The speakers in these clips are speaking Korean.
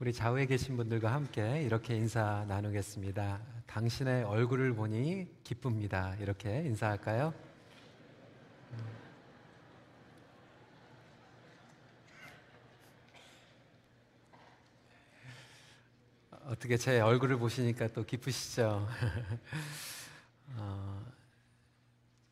우리 좌우에 계신 분들과 함께 이렇게 인사 나누겠습니다. 당신의 얼굴을 보니 기쁩니다. 이렇게 인사할까요? 어떻게 제 얼굴을 보시니까 또 기쁘시죠? 어,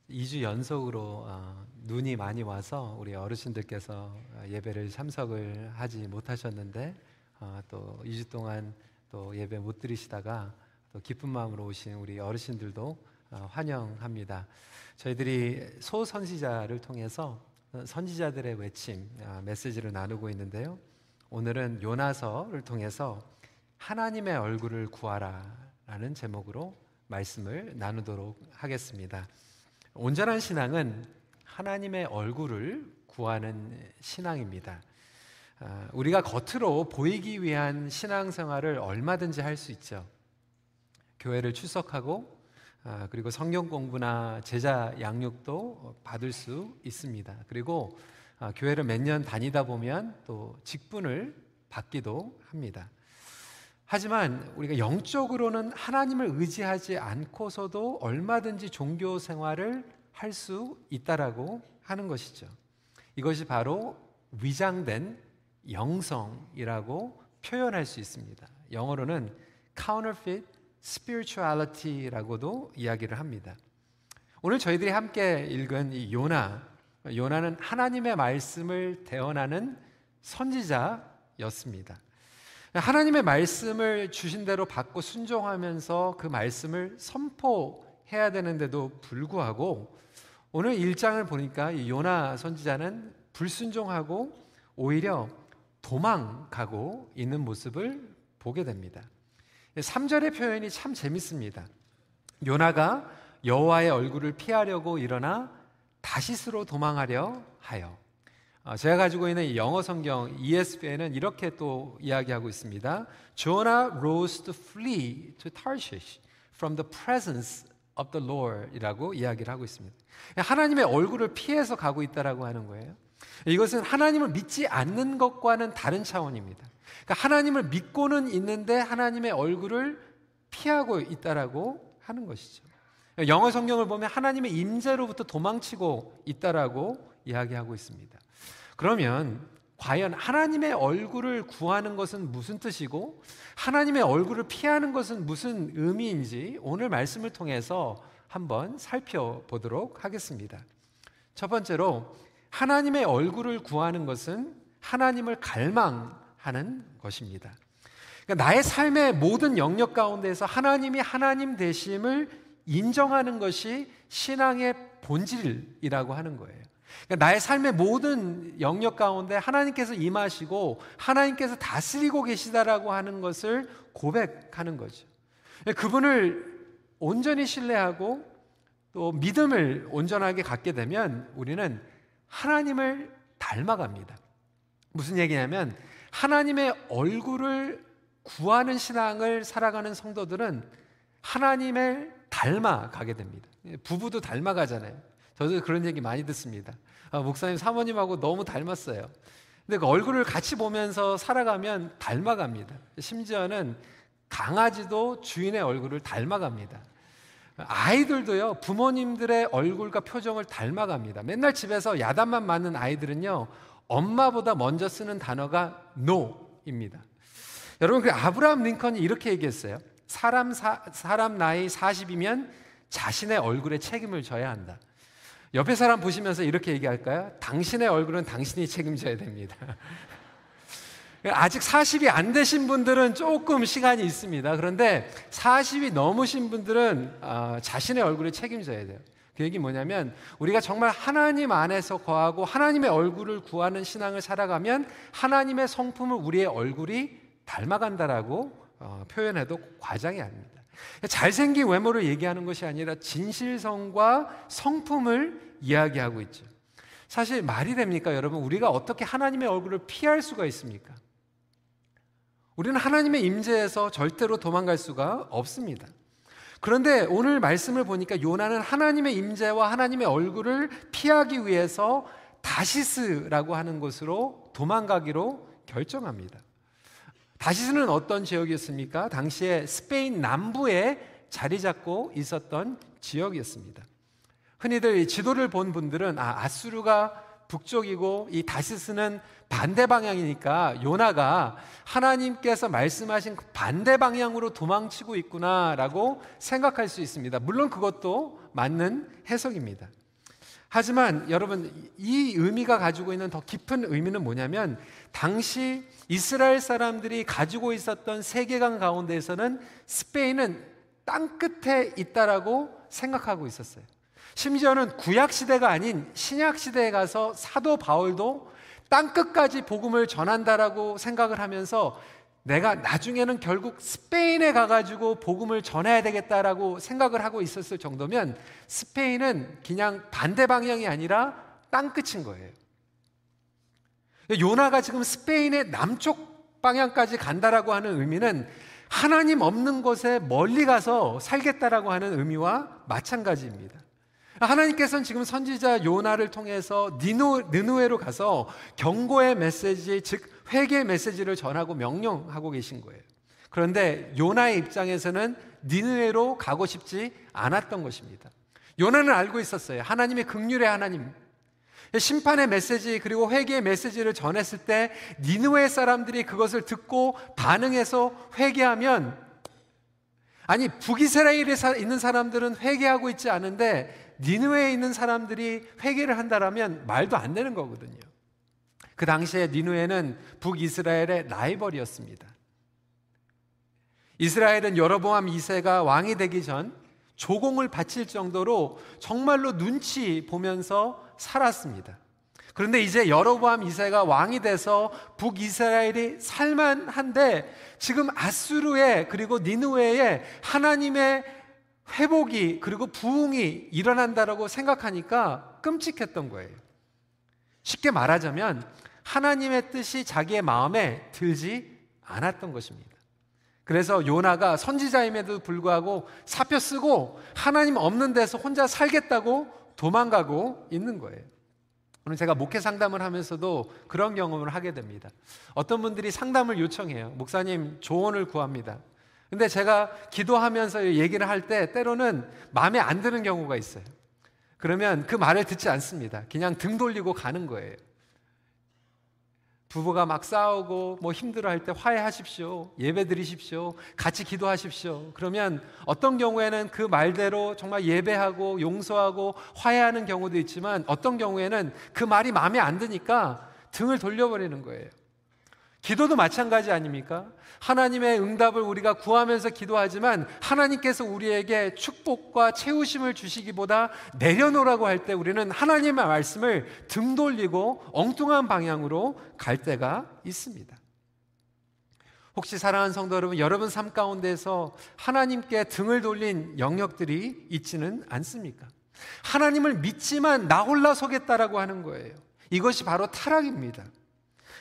2주 연속으로 어, 눈이 많이 와서 우리 어르신들께서 예배를 참석을 하지 못하셨는데 어, 또 2주 동안 또 예배 못 드리시다가 또 기쁜 마음으로 오신 우리 어르신들도 어, 환영합니다. 저희들이 소선지자를 통해서 선지자들의 외침 아, 메시지를 나누고 있는데요. 오늘은 요나서를 통해서 하나님의 얼굴을 구하라라는 제목으로 말씀을 나누도록 하겠습니다. 온전한 신앙은 하나님의 얼굴을 구하는 신앙입니다. 아, 우리가 겉으로 보이기 위한 신앙생활을 얼마든지 할 수 있죠. 교회를 출석하고 아, 그리고 성경 공부나 제자 양육도 받을 수 있습니다. 그리고 아, 교회를 몇 년 다니다 보면 또 직분을 받기도 합니다. 하지만 우리가 영적으로는 하나님을 의지하지 않고서도 얼마든지 종교 생활을 할 수 있다라고 하는 것이죠. 이것이 바로 위장된 영성이라고 표현할 수 있습니다. 영어로는 counterfeit spirituality라고도 이야기를 합니다. 오늘 저희들이 함께 읽은 이 요나, 요나는 하나님의 말씀을 대언하는 선지자였습니다. 하나님의 말씀을 주신 대로 받고 순종하면서 그 말씀을 선포해야 되는데도 불구하고 오늘 1장을 보니까 이 요나 선지자는 불순종하고 오히려 도망가고 있는 모습을 보게 됩니다. 3절의 표현이 참 재밌습니다. 요나가 여호와의 얼굴을 피하려고 일어나 다시스로 도망하려 하여 어, 제가 가지고 있는 영어 성경 ESV에는 이렇게 또 이야기하고 있습니다. Jonah rose to flee to Tarshish from the presence of the Lord이라고 이야기를 하고 있습니다. 하나님의 얼굴을 피해서 가고 있다라고 하는 거예요. 이것은 하나님을 믿지 않는 것과는 다른 차원입니다. 그러니까 하나님을 믿고는 있는데 하나님의 얼굴을 피하고 있다라고 하는 것이죠. 영어 성경을 보면 하나님의 임재로부터 도망치고 있다라고 이야기하고 있습니다. 그러면 과연 하나님의 얼굴을 구하는 것은 무슨 뜻이고 하나님의 얼굴을 피하는 것은 무슨 의미인지 오늘 말씀을 통해서 한번 살펴보도록 하겠습니다. 첫 번째로 하나님의 얼굴을 구하는 것은 하나님을 갈망하는 것입니다. 그러니까 나의 삶의 모든 영역 가운데서 하나님이 하나님 되심을 인정하는 것이 신앙의 본질이라고 하는 거예요. 그러니까 나의 삶의 모든 영역 가운데 하나님께서 임하시고 하나님께서 다스리고 계시다라고 하는 것을 고백하는 거죠. 그분을 온전히 신뢰하고 또 믿음을 온전하게 갖게 되면 우리는 하나님을 닮아갑니다. 무슨 얘기냐면 하나님의 얼굴을 구하는 신앙을 살아가는 성도들은 하나님을 닮아가게 됩니다. 부부도 닮아가잖아요. 저도 그런 얘기 많이 듣습니다. 아, 목사님 사모님하고 너무 닮았어요. 근데 그 얼굴을 같이 보면서 살아가면 닮아갑니다. 심지어는 강아지도 주인의 얼굴을 닮아갑니다. 아이들도요, 부모님들의 얼굴과 표정을 닮아갑니다. 맨날 집에서 야단만 맞는 아이들은요, 엄마보다 먼저 쓰는 단어가 no입니다. 여러분, 그 아브라함 링컨이 이렇게 얘기했어요. 사람, 사, 사람 나이 40이면 자신의 얼굴에 책임을 져야 한다. 옆에 사람 보시면서 이렇게 얘기할까요? 당신의 얼굴은 당신이 책임져야 됩니다. 아직 40이 안 되신 분들은 조금 시간이 있습니다. 그런데 40이 넘으신 분들은 어, 자신의 얼굴을 책임져야 돼요. 그 얘기 뭐냐면 우리가 정말 하나님 안에서 거하고 하나님의 얼굴을 구하는 신앙을 살아가면 하나님의 성품을 우리의 얼굴이 닮아간다라고 어, 표현해도 과장이 아닙니다. 잘생긴 외모를 얘기하는 것이 아니라 진실성과 성품을 이야기하고 있죠. 사실 말이 됩니까, 여러분? 우리가 어떻게 하나님의 얼굴을 피할 수가 있습니까? 우리는 하나님의 임재에서 절대로 도망갈 수가 없습니다. 그런데 오늘 말씀을 보니까 요나는 하나님의 임재와 하나님의 얼굴을 피하기 위해서 다시스라고 하는 곳으로 도망가기로 결정합니다. 다시스는 어떤 지역이었습니까? 당시에 스페인 남부에 자리 잡고 있었던 지역이었습니다. 흔히들 지도를 본 분들은 아, 아수르가 북쪽이고 이 다시스는 반대 방향이니까 요나가 하나님께서 말씀하신 그 반대 방향으로 도망치고 있구나라고 생각할 수 있습니다. 물론 그것도 맞는 해석입니다. 하지만 여러분 이 의미가 가지고 있는 더 깊은 의미는 뭐냐면 당시 이스라엘 사람들이 가지고 있었던 세계관 가운데에서는 스페인은 땅 끝에 있다라고 생각하고 있었어요. 심지어는 구약 시대가 아닌 신약 시대에 가서 사도 바울도 땅 끝까지 복음을 전한다라고 생각을 하면서 내가 나중에는 결국 스페인에 가가지고 복음을 전해야 되겠다라고 생각을 하고 있었을 정도면 스페인은 그냥 반대 방향이 아니라 땅 끝인 거예요. 요나가 지금 스페인의 남쪽 방향까지 간다라고 하는 의미는 하나님 없는 곳에 멀리 가서 살겠다라고 하는 의미와 마찬가지입니다. 하나님께서는 지금 선지자 요나를 통해서 니누, 느누에로 가서 경고의 메시지, 즉 회개의 메시지를 전하고 명령하고 계신 거예요. 그런데 요나의 입장에서는 니누에로 가고 싶지 않았던 것입니다. 요나는 알고 있었어요. 하나님의 극률의 하나님. 심판의 메시지 그리고 회개의 메시지를 전했을 때 니누의 사람들이 그것을 듣고 반응해서 회개하면 아니 북이스라엘에 있는 사람들은 회개하고 있지 않은데 니누에 있는 사람들이 회개를 한다라면 말도 안 되는 거거든요. 그 당시에 니누에는 북이스라엘의 라이벌이었습니다. 이스라엘은 여로보암 2세가 왕이 되기 전 조공을 바칠 정도로 정말로 눈치 보면서 살았습니다. 그런데 이제 여로보암 2세가 왕이 돼서 북이스라엘이 살만한데 지금 아수르에 그리고 니누에에 하나님의 회복이 그리고 부흥이 일어난다라고 생각하니까 끔찍했던 거예요. 쉽게 말하자면 하나님의 뜻이 자기의 마음에 들지 않았던 것입니다. 그래서 요나가 선지자임에도 불구하고 사표 쓰고 하나님 없는 데서 혼자 살겠다고 도망가고 있는 거예요. 오늘 제가 목회 상담을 하면서도 그런 경험을 하게 됩니다. 어떤 분들이 상담을 요청해요. 목사님 조언을 구합니다. 근데 제가 기도하면서 얘기를 할 때 때로는 마음에 안 드는 경우가 있어요. 그러면 그 말을 듣지 않습니다. 그냥 등 돌리고 가는 거예요. 부부가 막 싸우고 뭐 힘들어 할 때 화해하십시오. 예배 드리십시오. 같이 기도하십시오. 그러면 어떤 경우에는 그 말대로 정말 예배하고 용서하고 화해하는 경우도 있지만 어떤 경우에는 그 말이 마음에 안 드니까 등을 돌려버리는 거예요. 기도도 마찬가지 아닙니까? 하나님의 응답을 우리가 구하면서 기도하지만 하나님께서 우리에게 축복과 채우심을 주시기보다 내려놓으라고 할 때 우리는 하나님의 말씀을 등 돌리고 엉뚱한 방향으로 갈 때가 있습니다. 혹시 사랑하는 성도 여러분, 여러분 삶 가운데서 하나님께 등을 돌린 영역들이 있지는 않습니까? 하나님을 믿지만 나 홀라 서겠다라고 하는 거예요. 이것이 바로 타락입니다.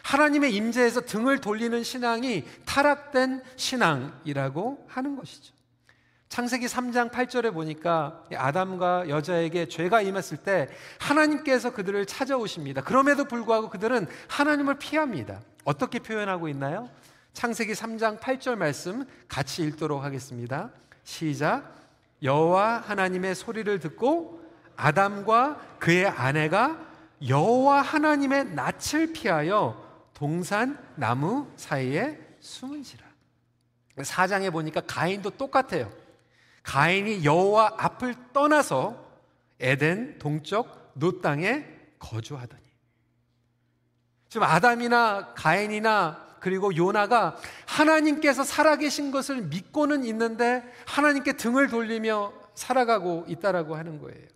하나님의 임재에서 등을 돌리는 신앙이 타락된 신앙이라고 하는 것이죠. 창세기 3장 8절에 보니까 아담과 여자에게 죄가 임했을 때 하나님께서 그들을 찾아오십니다. 그럼에도 불구하고 그들은 하나님을 피합니다. 어떻게 표현하고 있나요? 창세기 3장 8절 말씀 같이 읽도록 하겠습니다. 시작. 여호와 하나님의 소리를 듣고 아담과 그의 아내가 여호와 하나님의 낯을 피하여 동산 나무 사이에 숨은지라. 사장에 보니까 가인도 똑같아요. 가인이 여호와 앞을 떠나서 에덴 동쪽 노 땅에 거주하더니. 지금 아담이나 가인이나 그리고 요나가 하나님께서 살아계신 것을 믿고는 있는데 하나님께 등을 돌리며 살아가고 있다라고 하는 거예요.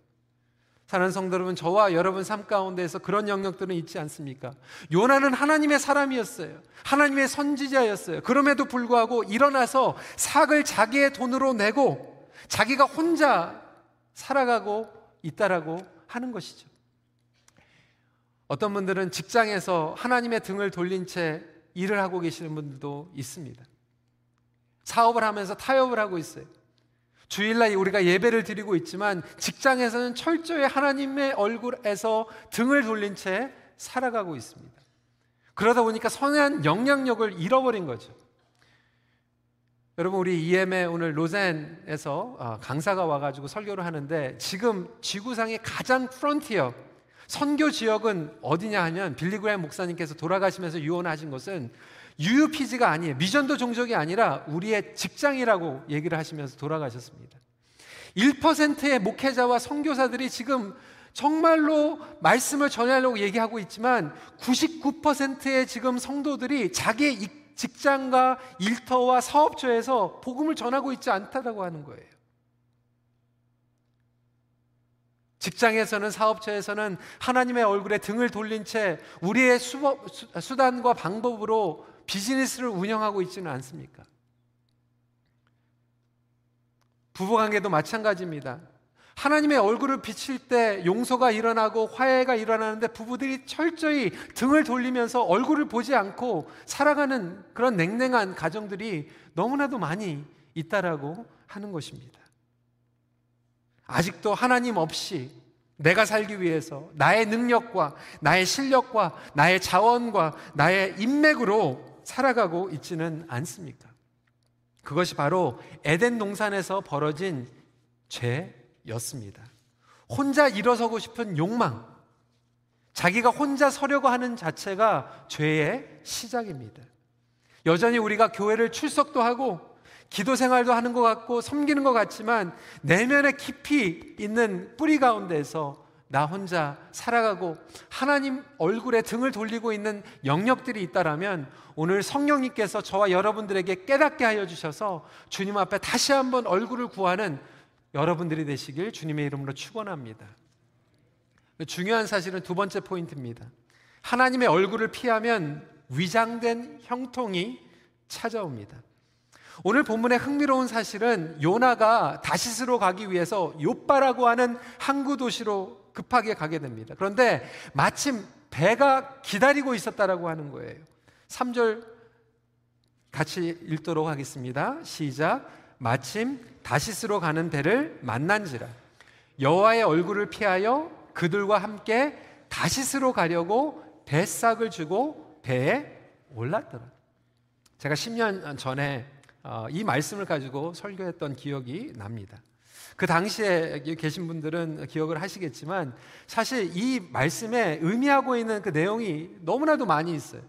사는 성도 여러분, 저와 여러분 삶 가운데에서 그런 영역들은 있지 않습니까? 요나는 하나님의 사람이었어요. 하나님의 선지자였어요. 그럼에도 불구하고 일어나서 삭을 자기의 돈으로 내고 자기가 혼자 살아가고 있다라고 하는 것이죠. 어떤 분들은 직장에서 하나님의 등을 돌린 채 일을 하고 계시는 분들도 있습니다. 사업을 하면서 타협을 하고 있어요. 주일날 우리가 예배를 드리고 있지만 직장에서는 철저히 하나님의 얼굴에서 등을 돌린 채 살아가고 있습니다. 그러다 보니까 선한 영향력을 잃어버린 거죠. 여러분 우리 EM에 오늘 로젠에서 어, 강사가 와가지고 설교를 하는데 지금 지구상의 가장 프론티어 선교 지역은 어디냐 하면 빌리그램 목사님께서 돌아가시면서 유언하신 것은 UUPG가 아니에요. 미전도 종족이 아니라 우리의 직장이라고 얘기를 하시면서 돌아가셨습니다. 1%의 목회자와 선교사들이 지금 정말로 말씀을 전하려고 얘기하고 있지만 99%의 지금 성도들이 자기의 직장과 일터와 사업처에서 복음을 전하고 있지 않다고 하는 거예요. 직장에서는 사업처에서는 하나님의 얼굴에 등을 돌린 채 우리의 수단과 방법으로 비즈니스를 운영하고 있지는 않습니까? 부부관계도 마찬가지입니다. 하나님의 얼굴을 비칠 때 용서가 일어나고 화해가 일어나는데 부부들이 철저히 등을 돌리면서 얼굴을 보지 않고 살아가는 그런 냉랭한 가정들이 너무나도 많이 있다라고 하는 것입니다. 아직도 하나님 없이 내가 살기 위해서 나의 능력과 나의 실력과 나의 자원과 나의 인맥으로 살아가고 있지는 않습니까? 그것이 바로 에덴 동산에서 벌어진 죄였습니다. 혼자 일어서고 싶은 욕망, 자기가 혼자 서려고 하는 자체가 죄의 시작입니다. 여전히 우리가 교회를 출석도 하고 기도 생활도 하는 것 같고 섬기는 것 같지만 내면에 깊이 있는 뿌리 가운데서 나 혼자 살아가고 하나님 얼굴에 등을 돌리고 있는 영역들이 있다라면 오늘 성령님께서 저와 여러분들에게 깨닫게 하여 주셔서 주님 앞에 다시 한번 얼굴을 구하는 여러분들이 되시길 주님의 이름으로 축원합니다. 중요한 사실은 두 번째 포인트입니다. 하나님의 얼굴을 피하면 위장된 형통이 찾아옵니다. 오늘 본문의 흥미로운 사실은 요나가 다시스로 가기 위해서 요빠라고 하는 항구 도시로 급하게 가게 됩니다. 그런데 마침 배가 기다리고 있었다라고 하는 거예요. 3절 같이 읽도록 하겠습니다. 시작. 마침 다시스로 가는 배를 만난지라 여호와의 얼굴을 피하여 그들과 함께 다시스로 가려고 배싹을 주고 배에 올랐더라. 제가 10년 전에 어, 이 말씀을 가지고 설교했던 기억이 납니다. 그 당시에 계신 분들은 기억을 하시겠지만 사실 이 말씀에 의미하고 있는 그 내용이 너무나도 많이 있어요.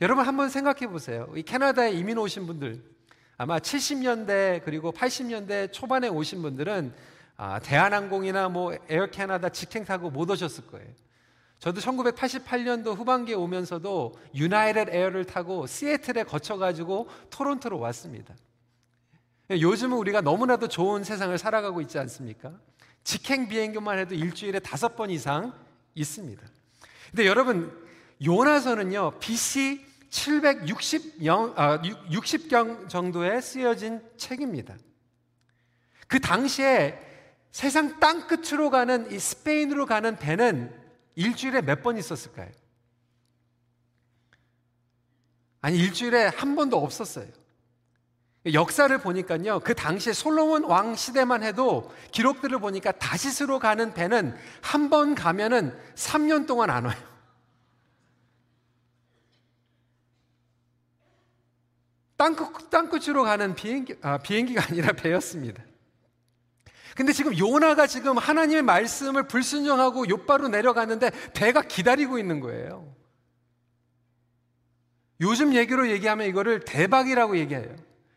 여러분 한번 생각해 보세요. 이 캐나다에 이민 오신 분들 아마 70년대 그리고 80년대 초반에 오신 분들은 아, 대한항공이나 뭐 Air Canada 직행 타고 못 오셨을 거예요. 저도 1988년도 후반기에 오면서도 United Air를 타고 시애틀에 거쳐 가지고 토론토로 왔습니다. 요즘은 우리가 너무나도 좋은 세상을 살아가고 있지 않습니까? 직행 비행기만 해도 일주일에 다섯 번 이상 있습니다. 근데 여러분, 요나서는요, BC 760경, 아, 60경 정도에 쓰여진 책입니다. 그 당시에 세상 땅 끝으로 가는 이 스페인으로 가는 배는 일주일에 몇 번 있었을까요? 아니, 일주일에 한 번도 없었어요. 역사를 보니까요, 그 당시에 솔로몬 왕 시대만 해도 기록들을 보니까 다시스로 가는 배는 한 번 가면은 3년 동안 안 와요. 땅끝, 땅끝으로 가는 비행기, 아, 비행기가 아니라 배였습니다. 근데 지금 요나가 지금 하나님의 말씀을 불순종하고 요바로 내려가는데 배가 기다리고 있는 거예요. 요즘 얘기로 얘기하면 이거를 대박이라고 얘기해요.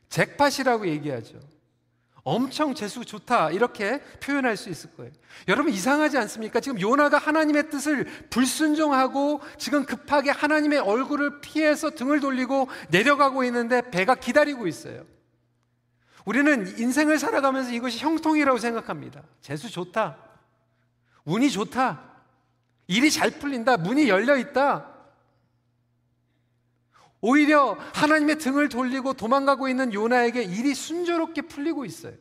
잭팟이라고 얘기하죠. 엄청 재수 좋다 이렇게 표현할 수 있을 거예요. 여러분 이상하지 않습니까? 지금 요나가 하나님의 뜻을 불순종하고 지금 급하게 하나님의 얼굴을 피해서 등을 돌리고 내려가고 있는데 배가 기다리고 있어요. 우리는 인생을 살아가면서 이것이 형통이라고 생각합니다. 재수 좋다. 운이 좋다. 일이 잘 풀린다. 문이 열려 있다. 오히려 하나님의 등을 돌리고 도망가고 있는 요나에게 일이 순조롭게 풀리고 있어요.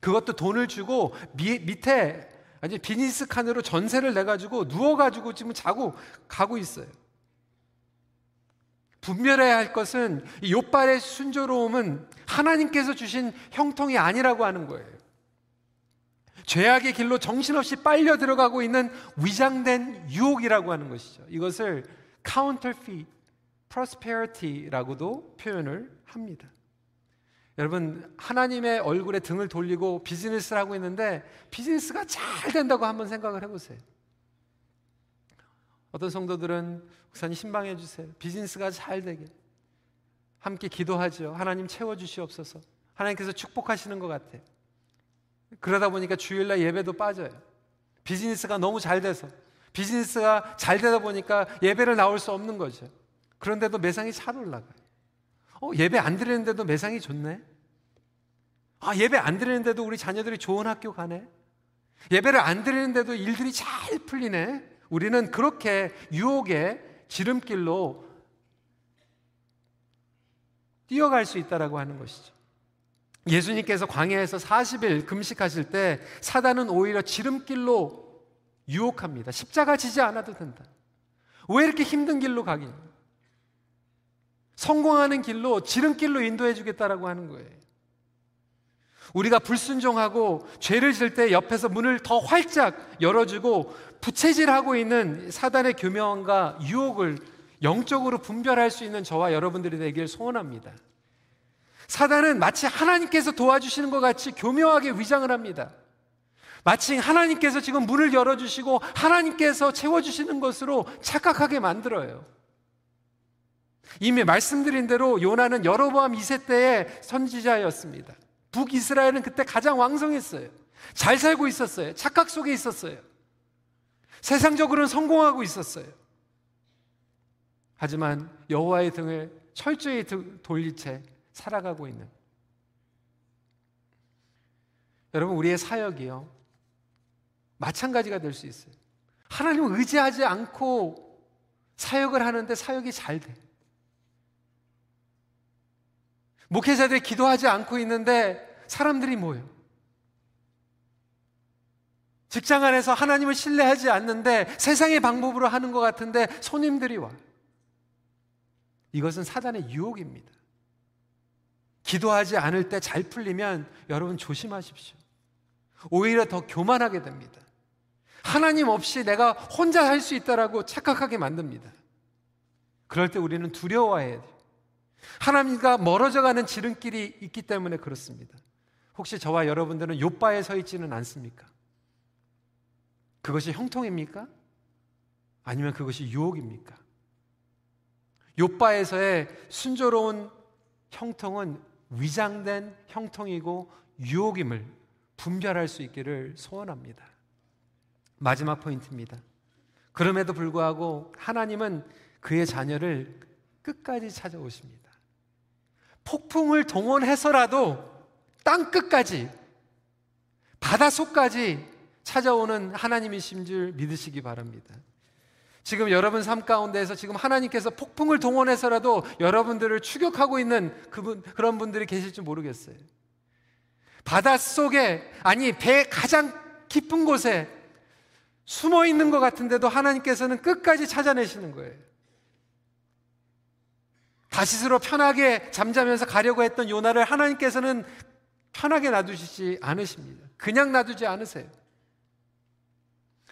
그것도 돈을 주고 미, 밑에 아니 비즈니스 칸으로 전세를 내 가지고 누워 가지고 지금 자고 가고 있어요. 분별해야 할 것은 이 요발의 순조로움은 하나님께서 주신 형통이 아니라고 하는 거예요. 죄악의 길로 정신없이 빨려 들어가고 있는 위장된 유혹이라고 하는 것이죠. 이것을 counterfeit, prosperity라고도 표현을 합니다. 여러분 하나님의 얼굴에 등을 돌리고 비즈니스를 하고 있는데 비즈니스가 잘 된다고 한번 생각을 해보세요. 어떤 성도들은 목사님 신방해 주세요. 비즈니스가 잘 되게 함께 기도하죠. 하나님 채워 주시옵소서. 하나님께서 축복하시는 것 같아요. 그러다 보니까 주일날 예배도 빠져요. 비즈니스가 너무 잘 돼서 비즈니스가 잘 되다 보니까 예배를 나올 수 없는 거죠. 그런데도 매상이 잘 올라가요. 어, 예배 안 드리는데도 매상이 좋네. 아, 예배 안 드리는데도 우리 자녀들이 좋은 학교 가네. 예배를 안 드리는데도 일들이 잘 풀리네. 우리는 그렇게 유혹의 지름길로 뛰어갈 수 있다라고 하는 것이죠. 예수님께서 광야에서 40일 금식하실 때 사단은 오히려 지름길로 유혹합니다. 십자가 지지 않아도 된다. 왜 이렇게 힘든 길로 가긴? 성공하는 길로 지름길로 인도해 주겠다라고 하는 거예요. 우리가 불순종하고 죄를 질 때 옆에서 문을 더 활짝 열어주고 부채질하고 있는 사단의 교명과 유혹을 영적으로 분별할 수 있는 저와 여러분들이 되길 소원합니다. 사단은 마치 하나님께서 도와주시는 것 같이 교묘하게 위장을 합니다. 마치 하나님께서 지금 문을 열어주시고 하나님께서 채워주시는 것으로 착각하게 만들어요. 이미 말씀드린 대로 요나는 여로보암 2세 때의 선지자였습니다. 북이스라엘은 그때 가장 왕성했어요. 잘 살고 있었어요. 착각 속에 있었어요. 세상적으로는 성공하고 있었어요. 하지만 여호와의 등을 철저히 돌린 채 살아가고 있는 여러분 우리의 사역이요 마찬가지가 될 수 있어요. 하나님을 의지하지 않고 사역을 하는데 사역이 잘 돼. 목회자들이 기도하지 않고 있는데 사람들이 모여. 직장 안에서 하나님을 신뢰하지 않는데 세상의 방법으로 하는 것 같은데 손님들이 와. 이것은 사단의 유혹입니다. 기도하지 않을 때 잘 풀리면 여러분 조심하십시오. 오히려 더 교만하게 됩니다. 하나님 없이 내가 혼자 할 수 있다라고 착각하게 만듭니다. 그럴 때 우리는 두려워해야 돼요. 하나님과 멀어져 가는 지름길이 있기 때문에 그렇습니다. 혹시 저와 여러분들은 요바에 서 있지는 않습니까? 그것이 형통입니까? 아니면 그것이 유혹입니까? 요바에서의 순조로운 형통은 위장된 형통이고 유혹임을 분별할 수 있기를 소원합니다. 마지막 포인트입니다. 그럼에도 불구하고 하나님은 그의 자녀를 끝까지 찾아오십니다. 폭풍을 동원해서라도 땅 끝까지 바닷속까지 찾아오는 하나님이신 줄 믿으시기 바랍니다. 지금 여러분 삶 가운데에서 지금 하나님께서 폭풍을 동원해서라도 여러분들을 추격하고 있는 그분, 그런 분들이 계실지 모르겠어요. 바닷속에, 아니, 배 가장 깊은 곳에 숨어 있는 것 같은데도 하나님께서는 끝까지 찾아내시는 거예요. 다시스로 편하게 잠자면서 가려고 했던 요나를 하나님께서는 편하게 놔두시지 않으십니다. 그냥 놔두지 않으세요.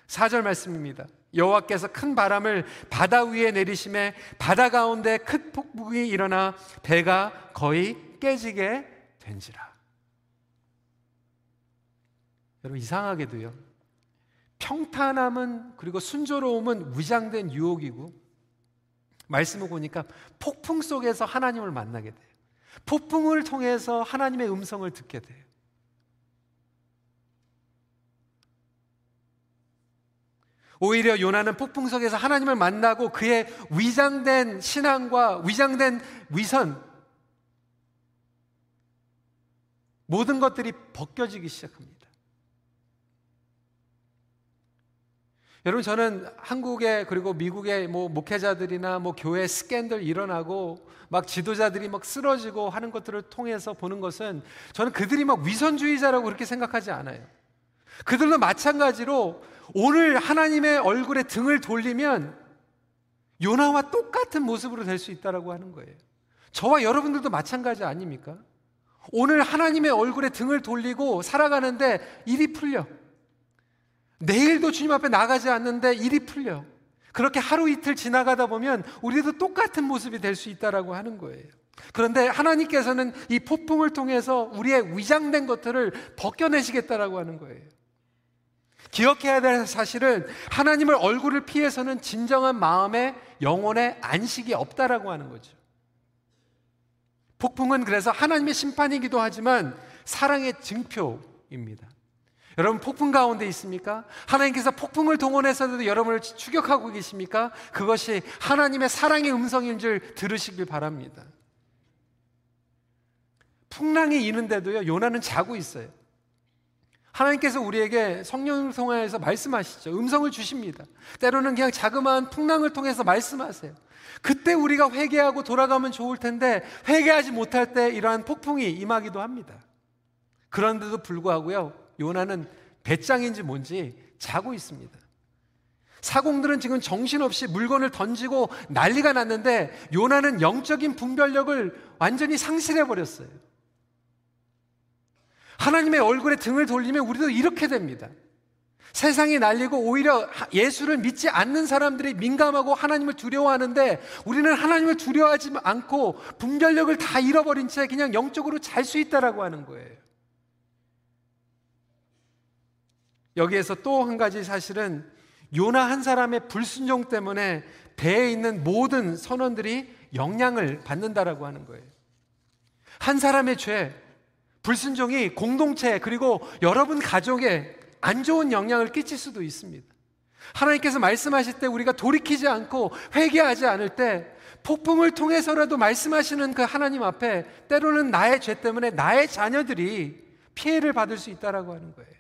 4절 말씀입니다. 여호와께서 큰 바람을 바다 위에 내리심에 바다 가운데 큰 폭풍이 일어나 배가 거의 깨지게 된지라. 여러분 이상하게도요. 평탄함은 그리고 순조로움은 위장된 유혹이고 말씀을 보니까 폭풍 속에서 하나님을 만나게 돼요. 폭풍을 통해서 하나님의 음성을 듣게 돼요. 오히려 요나는 폭풍 속에서 하나님을 만나고 그의 위장된 신앙과 위장된 위선 모든 것들이 벗겨지기 시작합니다. 여러분 저는 한국의 그리고 미국의 뭐 목회자들이나 뭐 교회 스캔들 일어나고 막 지도자들이 막 쓰러지고 하는 것들을 통해서 보는 것은 저는 그들이 막 위선주의자라고 그렇게 생각하지 않아요. 그들도 마찬가지로 오늘 하나님의 얼굴에 등을 돌리면 요나와 똑같은 모습으로 될 수 있다라고 하는 거예요. 저와 여러분들도 마찬가지 아닙니까? 오늘 하나님의 얼굴에 등을 돌리고 살아가는데 일이 풀려. 내일도 주님 앞에 나가지 않는데 일이 풀려. 그렇게 하루 이틀 지나가다 보면 우리도 똑같은 모습이 될 수 있다라고 하는 거예요. 그런데 하나님께서는 이 폭풍을 통해서 우리의 위장된 것들을 벗겨내시겠다라고 하는 거예요. 기억해야 될 사실은 하나님을 얼굴을 피해서는 진정한 마음의 영혼의 안식이 없다라고 하는 거죠. 폭풍은 그래서 하나님의 심판이기도 하지만 사랑의 증표입니다. 여러분 폭풍 가운데 있습니까? 하나님께서 폭풍을 동원해서도 여러분을 추격하고 계십니까? 그것이 하나님의 사랑의 음성인 줄 들으시길 바랍니다. 풍랑이 이는데도요, 요나는 자고 있어요. 하나님께서 우리에게 성령을 통해서 말씀하시죠. 음성을 주십니다. 때로는 그냥 자그마한 풍랑을 통해서 말씀하세요. 그때 우리가 회개하고 돌아가면 좋을 텐데 회개하지 못할 때 이러한 폭풍이 임하기도 합니다. 그런데도 불구하고요. 요나는 배짱인지 뭔지 자고 있습니다. 사공들은 지금 정신없이 물건을 던지고 난리가 났는데 요나는 영적인 분별력을 완전히 상실해 버렸어요. 하나님의 얼굴에 등을 돌리면 우리도 이렇게 됩니다. 세상이 날리고 오히려 예수를 믿지 않는 사람들이 민감하고 하나님을 두려워하는데 우리는 하나님을 두려워하지 않고 분별력을 다 잃어버린 채 그냥 영적으로 잘 수 있다라고 하는 거예요. 여기에서 또 한 가지 사실은 요나 한 사람의 불순종 때문에 배에 있는 모든 선원들이 영향을 받는다라고 하는 거예요. 한 사람의 죄, 불순종이 공동체 그리고 여러분 가족에 안 좋은 영향을 끼칠 수도 있습니다. 하나님께서 말씀하실 때 우리가 돌이키지 않고 회개하지 않을 때 폭풍을 통해서라도 말씀하시는 그 하나님 앞에 때로는 나의 죄 때문에 나의 자녀들이 피해를 받을 수 있다라고 하는 거예요.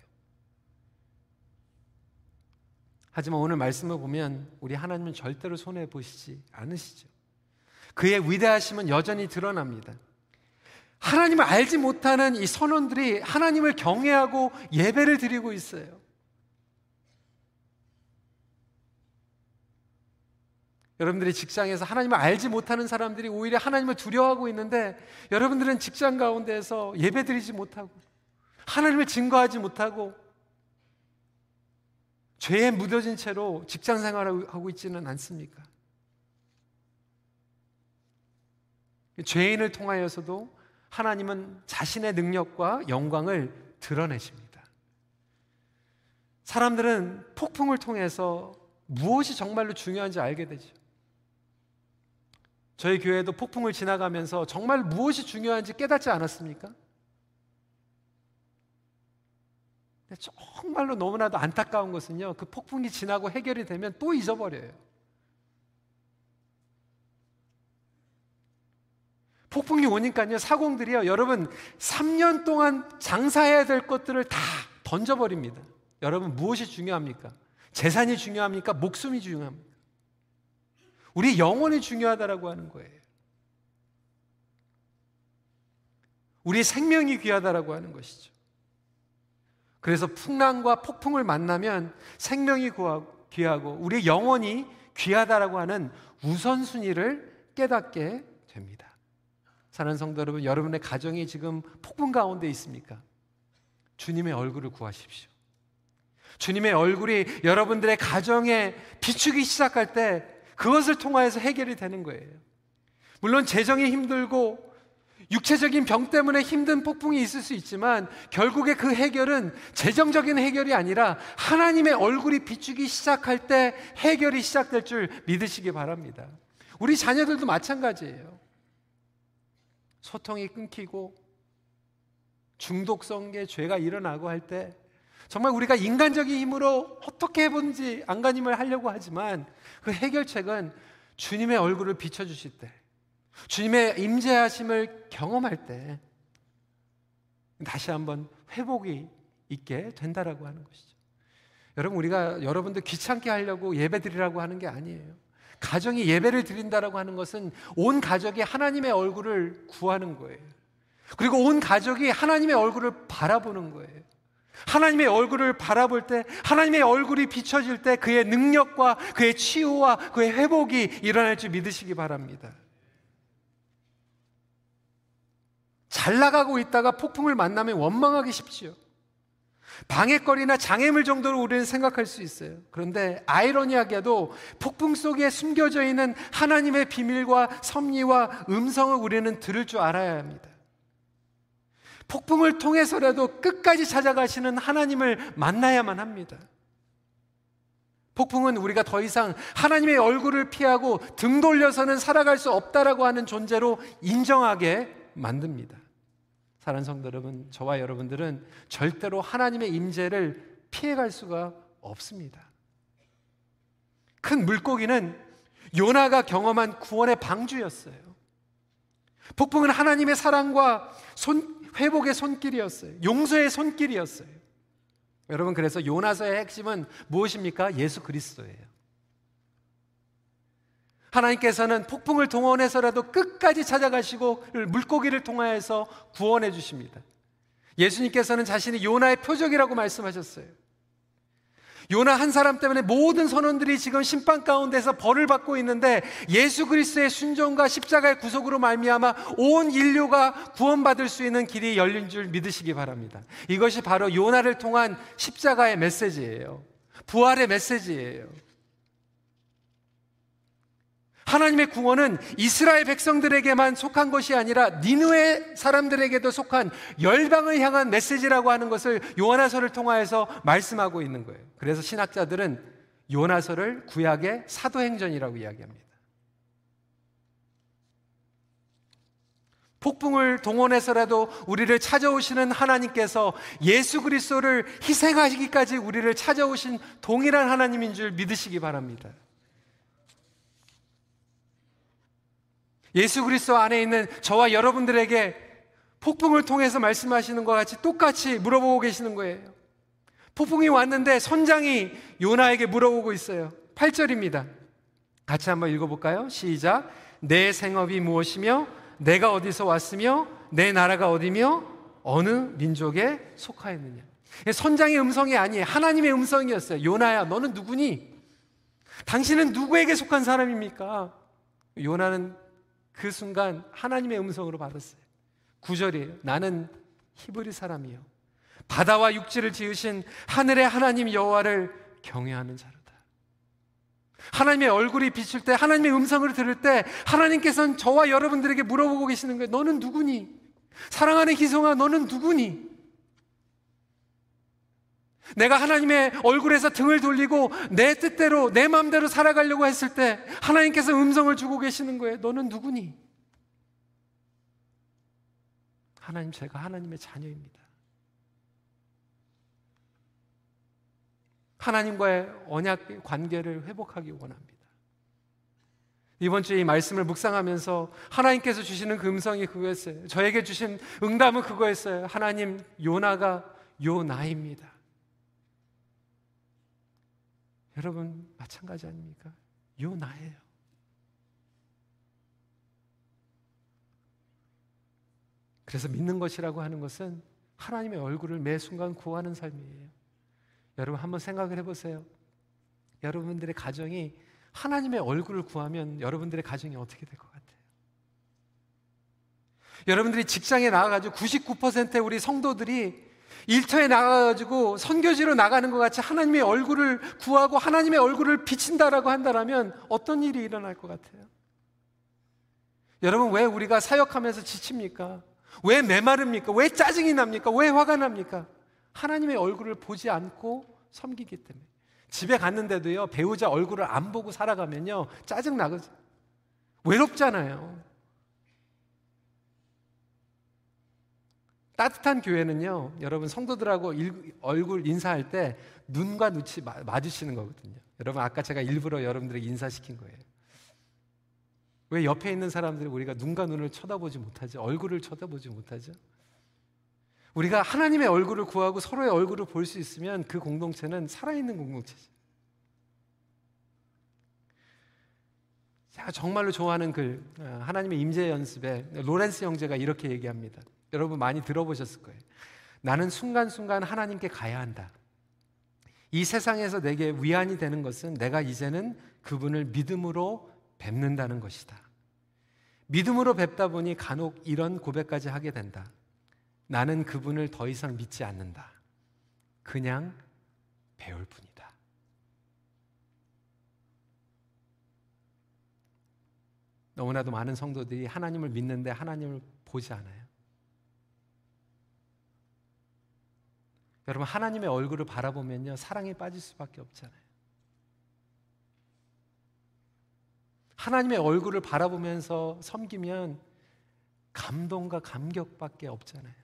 하지만 오늘 말씀을 보면 우리 하나님은 절대로 손해 보시지 않으시죠. 그의 위대하심은 여전히 드러납니다. 하나님을 알지 못하는 이 선원들이 하나님을 경외하고 예배를 드리고 있어요. 여러분들이 직장에서 하나님을 알지 못하는 사람들이 오히려 하나님을 두려워하고 있는데 여러분들은 직장 가운데에서 예배 드리지 못하고 하나님을 증거하지 못하고 죄에 묻어진 채로 직장 생활을 하고 있지는 않습니까? 죄인을 통하여서도 하나님은 자신의 능력과 영광을 드러내십니다. 사람들은 폭풍을 통해서 무엇이 정말로 중요한지 알게 되죠. 저희 교회도 폭풍을 지나가면서 정말 무엇이 중요한지 깨닫지 않았습니까? 정말로 너무나도 안타까운 것은요, 그 폭풍이 지나고 해결이 되면 또 잊어버려요. 폭풍이 오니까요, 사공들이요, 여러분, 3년 동안 장사해야 될 것들을 다 던져버립니다. 여러분, 무엇이 중요합니까? 재산이 중요합니까? 목숨이 중요합니까? 우리 영혼이 중요하다라고 하는 거예요. 우리 생명이 귀하다라고 하는 것이죠. 그래서 풍랑과 폭풍을 만나면 생명이 귀하고 우리 영혼이 귀하다라고 하는 우선순위를 깨닫게 됩니다. 사는 성도 여러분, 여러분의 가정이 지금 폭풍 가운데 있습니까? 주님의 얼굴을 구하십시오. 주님의 얼굴이 여러분들의 가정에 비추기 시작할 때 그것을 통하여서 해결이 되는 거예요. 물론 재정이 힘들고 육체적인 병 때문에 힘든 폭풍이 있을 수 있지만 결국에 그 해결은 재정적인 해결이 아니라 하나님의 얼굴이 비추기 시작할 때 해결이 시작될 줄 믿으시기 바랍니다. 우리 자녀들도 마찬가지예요. 소통이 끊기고 중독성의 죄가 일어나고 할 때 정말 우리가 인간적인 힘으로 어떻게 해보는지 안간힘을 하려고 하지만 그 해결책은 주님의 얼굴을 비춰주실 때 주님의 임재하심을 경험할 때 다시 한번 회복이 있게 된다라고 하는 것이죠. 여러분 우리가 여러분들 귀찮게 하려고 예배드리라고 하는 게 아니에요. 가정이 예배를 드린다라고 하는 것은 온 가족이 하나님의 얼굴을 구하는 거예요. 그리고 온 가족이 하나님의 얼굴을 바라보는 거예요. 하나님의 얼굴을 바라볼 때, 하나님의 얼굴이 비춰질 때 그의 능력과 그의 치유와 그의 회복이 일어날 줄 믿으시기 바랍니다. 잘 나가고 있다가 폭풍을 만나면 원망하기 쉽지요. 방해거리나 장애물 정도로 우리는 생각할 수 있어요. 그런데 아이러니하게도 폭풍 속에 숨겨져 있는 하나님의 비밀과 섭리와 음성을 우리는 들을 줄 알아야 합니다. 폭풍을 통해서라도 끝까지 찾아가시는 하나님을 만나야만 합니다. 폭풍은 우리가 더 이상 하나님의 얼굴을 피하고 등 돌려서는 살아갈 수 없다라고 하는 존재로 인정하게 만듭니다. 사랑하는 성도 여러분, 저와 여러분들은 절대로 하나님의 임재를 피해갈 수가 없습니다. 큰 물고기는 요나가 경험한 구원의 방주였어요. 폭풍은 하나님의 사랑과 손, 회복의 손길이었어요. 용서의 손길이었어요. 여러분, 그래서 요나서의 핵심은 무엇입니까? 예수 그리스도예요. 하나님께서는 폭풍을 동원해서라도 끝까지 찾아가시고 물고기를 통하여서 구원해 주십니다. 예수님께서는 자신이 요나의 표적이라고 말씀하셨어요. 요나 한 사람 때문에 모든 선원들이 지금 심판 가운데서 벌을 받고 있는데 예수 그리스도의 순종과 십자가의 구속으로 말미암아 온 인류가 구원받을 수 있는 길이 열린 줄 믿으시기 바랍니다. 이것이 바로 요나를 통한 십자가의 메시지예요. 부활의 메시지예요. 하나님의 구원은 이스라엘 백성들에게만 속한 것이 아니라 니누의 사람들에게도 속한 열방을 향한 메시지라고 하는 것을 요나서를 통하여서 말씀하고 있는 거예요. 그래서 신학자들은 요나서를 구약의 사도행전이라고 이야기합니다. 폭풍을 동원해서라도 우리를 찾아오시는 하나님께서 예수 그리스도를 희생하시기까지 우리를 찾아오신 동일한 하나님인 줄 믿으시기 바랍니다. 예수 그리스도 안에 있는 저와 여러분들에게 폭풍을 통해서 말씀하시는 것 같이 똑같이 물어보고 계시는 거예요. 폭풍이 왔는데 선장이 요나에게 물어보고 있어요. 8절입니다. 같이 한번 읽어볼까요? 시작. 내 생업이 무엇이며 내가 어디서 왔으며 내 나라가 어디며 어느 민족에 속하였느냐. 선장의 음성이 아니에요. 하나님의 음성이었어요. 요나야, 너는 누구니? 당신은 누구에게 속한 사람입니까? 요나는 그 순간 하나님의 음성으로 받았어요. 구절이에요. 나는 히브리 사람이요. 바다와 육지를 지으신 하늘의 하나님 여호와를 경외하는 자로다. 하나님의 얼굴이 비칠 때, 하나님의 음성을 들을 때, 하나님께서는 저와 여러분들에게 물어보고 계시는 거예요. 너는 누구니? 사랑하는 희성아, 너는 누구니? 내가 하나님의 얼굴에서 등을 돌리고 내 뜻대로 내 마음대로 살아가려고 했을 때 하나님께서 음성을 주고 계시는 거예요. 너는 누구니? 하나님 제가 하나님의 자녀입니다. 하나님과의 언약 관계를 회복하기 원합니다. 이번 주에 이 말씀을 묵상하면서 하나님께서 주시는 그 음성이 그거였어요. 저에게 주신 응답은 그거였어요. 하나님 요나가 요나입니다. 여러분 마찬가지 아닙니까? 요 나예요. 그래서 믿는 것이라고 하는 것은 하나님의 얼굴을 매 순간 구하는 삶이에요. 여러분 한번 생각을 해보세요. 여러분들의 가정이 하나님의 얼굴을 구하면 여러분들의 가정이 어떻게 될 것 같아요? 여러분들이 직장에 나가가지고 99%의 우리 성도들이 일터에 나가가지고 선교지로 나가는 것 같이 하나님의 얼굴을 구하고 하나님의 얼굴을 비친다라고 한다면 어떤 일이 일어날 것 같아요? 여러분, 왜 우리가 사역하면서 지칩니까? 왜 메마릅니까? 왜 짜증이 납니까? 왜 화가 납니까? 하나님의 얼굴을 보지 않고 섬기기 때문에. 집에 갔는데도요, 배우자 얼굴을 안 보고 살아가면요, 짜증 나거든요. 외롭잖아요. 따뜻한 교회는요, 여러분 성도들하고 일, 얼굴 인사할 때 눈과 눈이 마주치는 거거든요. 여러분 아까 제가 일부러 여러분들에게 인사시킨 거예요. 왜 옆에 있는 사람들이 우리가 눈과 눈을 쳐다보지 못하죠? 얼굴을 쳐다보지 못하죠? 우리가 하나님의 얼굴을 구하고 서로의 얼굴을 볼 수 있으면 그 공동체는 살아있는 공동체죠. 제가 정말로 좋아하는 글, 어, 하나님의 임재 연습에 로렌스 형제가 이렇게 얘기합니다. 여러분 많이 들어보셨을 거예요. 나는 순간순간 하나님께 가야 한다. 이 세상에서 내게 위안이 되는 것은 내가 이제는 그분을 믿음으로 뵙는다는 것이다. 믿음으로 뵙다 보니 간혹 이런 고백까지 하게 된다. 나는 그분을 더 이상 믿지 않는다. 그냥 배울 뿐이다. 너무나도 많은 성도들이 하나님을 믿는데 하나님을 보지 않아요. 여러분 하나님의 얼굴을 바라보면요 사랑에 빠질 수밖에 없잖아요. 하나님의 얼굴을 바라보면서 섬기면 감동과 감격밖에 없잖아요.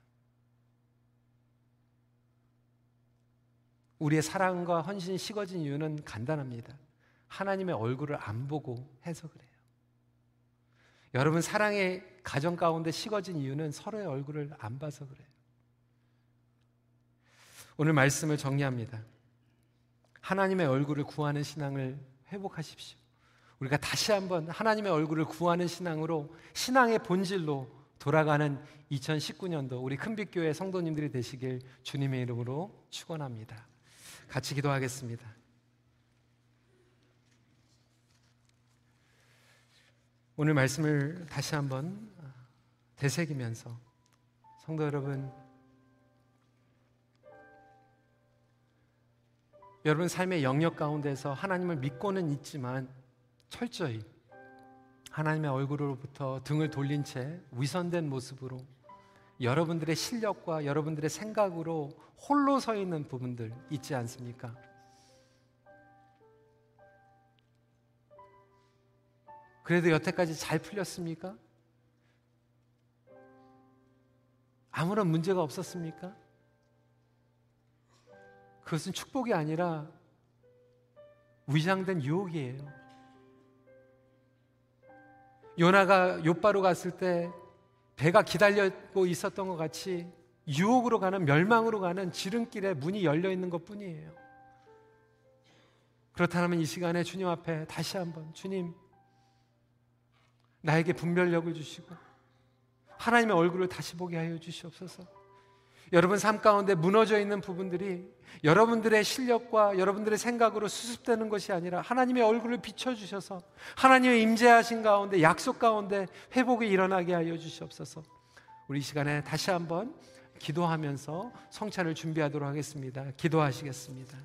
우리의 사랑과 헌신이 식어진 이유는 간단합니다. 하나님의 얼굴을 안 보고 해서 그래요. 여러분 사랑의 가정 가운데 식어진 이유는 서로의 얼굴을 안 봐서 그래요. 오늘 말씀을 정리합니다. 하나님의 얼굴을 구하는 신앙을 회복하십시오. 우리가 다시 한번 하나님의 얼굴을 구하는 신앙으로 신앙의 본질로 돌아가는 2019년도 우리 큰빛교회 성도님들이 되시길 주님의 이름으로 축원합니다. 같이 기도하겠습니다. 오늘 말씀을 다시 한번 되새기면서 성도 여러분 여러분 삶의 영역 가운데서 하나님을 믿고는 있지만 철저히 하나님의 얼굴로부터 등을 돌린 채 위선된 모습으로 여러분들의 실력과 여러분들의 생각으로 홀로 서 있는 부분들 있지 않습니까? 그래도 여태까지 잘 풀렸습니까? 아무런 문제가 없었습니까? 그것은 축복이 아니라 위장된 유혹이에요. 요나가 요바로 갔을 때 배가 기다리고 있었던 것 같이 유혹으로 가는 멸망으로 가는 지름길에 문이 열려 있는 것 뿐이에요. 그렇다면 이 시간에 주님 앞에 다시 한번 주님 나에게 분별력을 주시고 하나님의 얼굴을 다시 보게 하여 주시옵소서. 여러분 삶 가운데 무너져 있는 부분들이 여러분들의 실력과 여러분들의 생각으로 수습되는 것이 아니라 하나님의 얼굴을 비춰 주셔서 하나님의 임재하신 가운데 약속 가운데 회복이 일어나게 하여 주시옵소서. 우리 시간에 다시 한번 기도하면서 성찬을 준비하도록 하겠습니다. 기도하시겠습니다.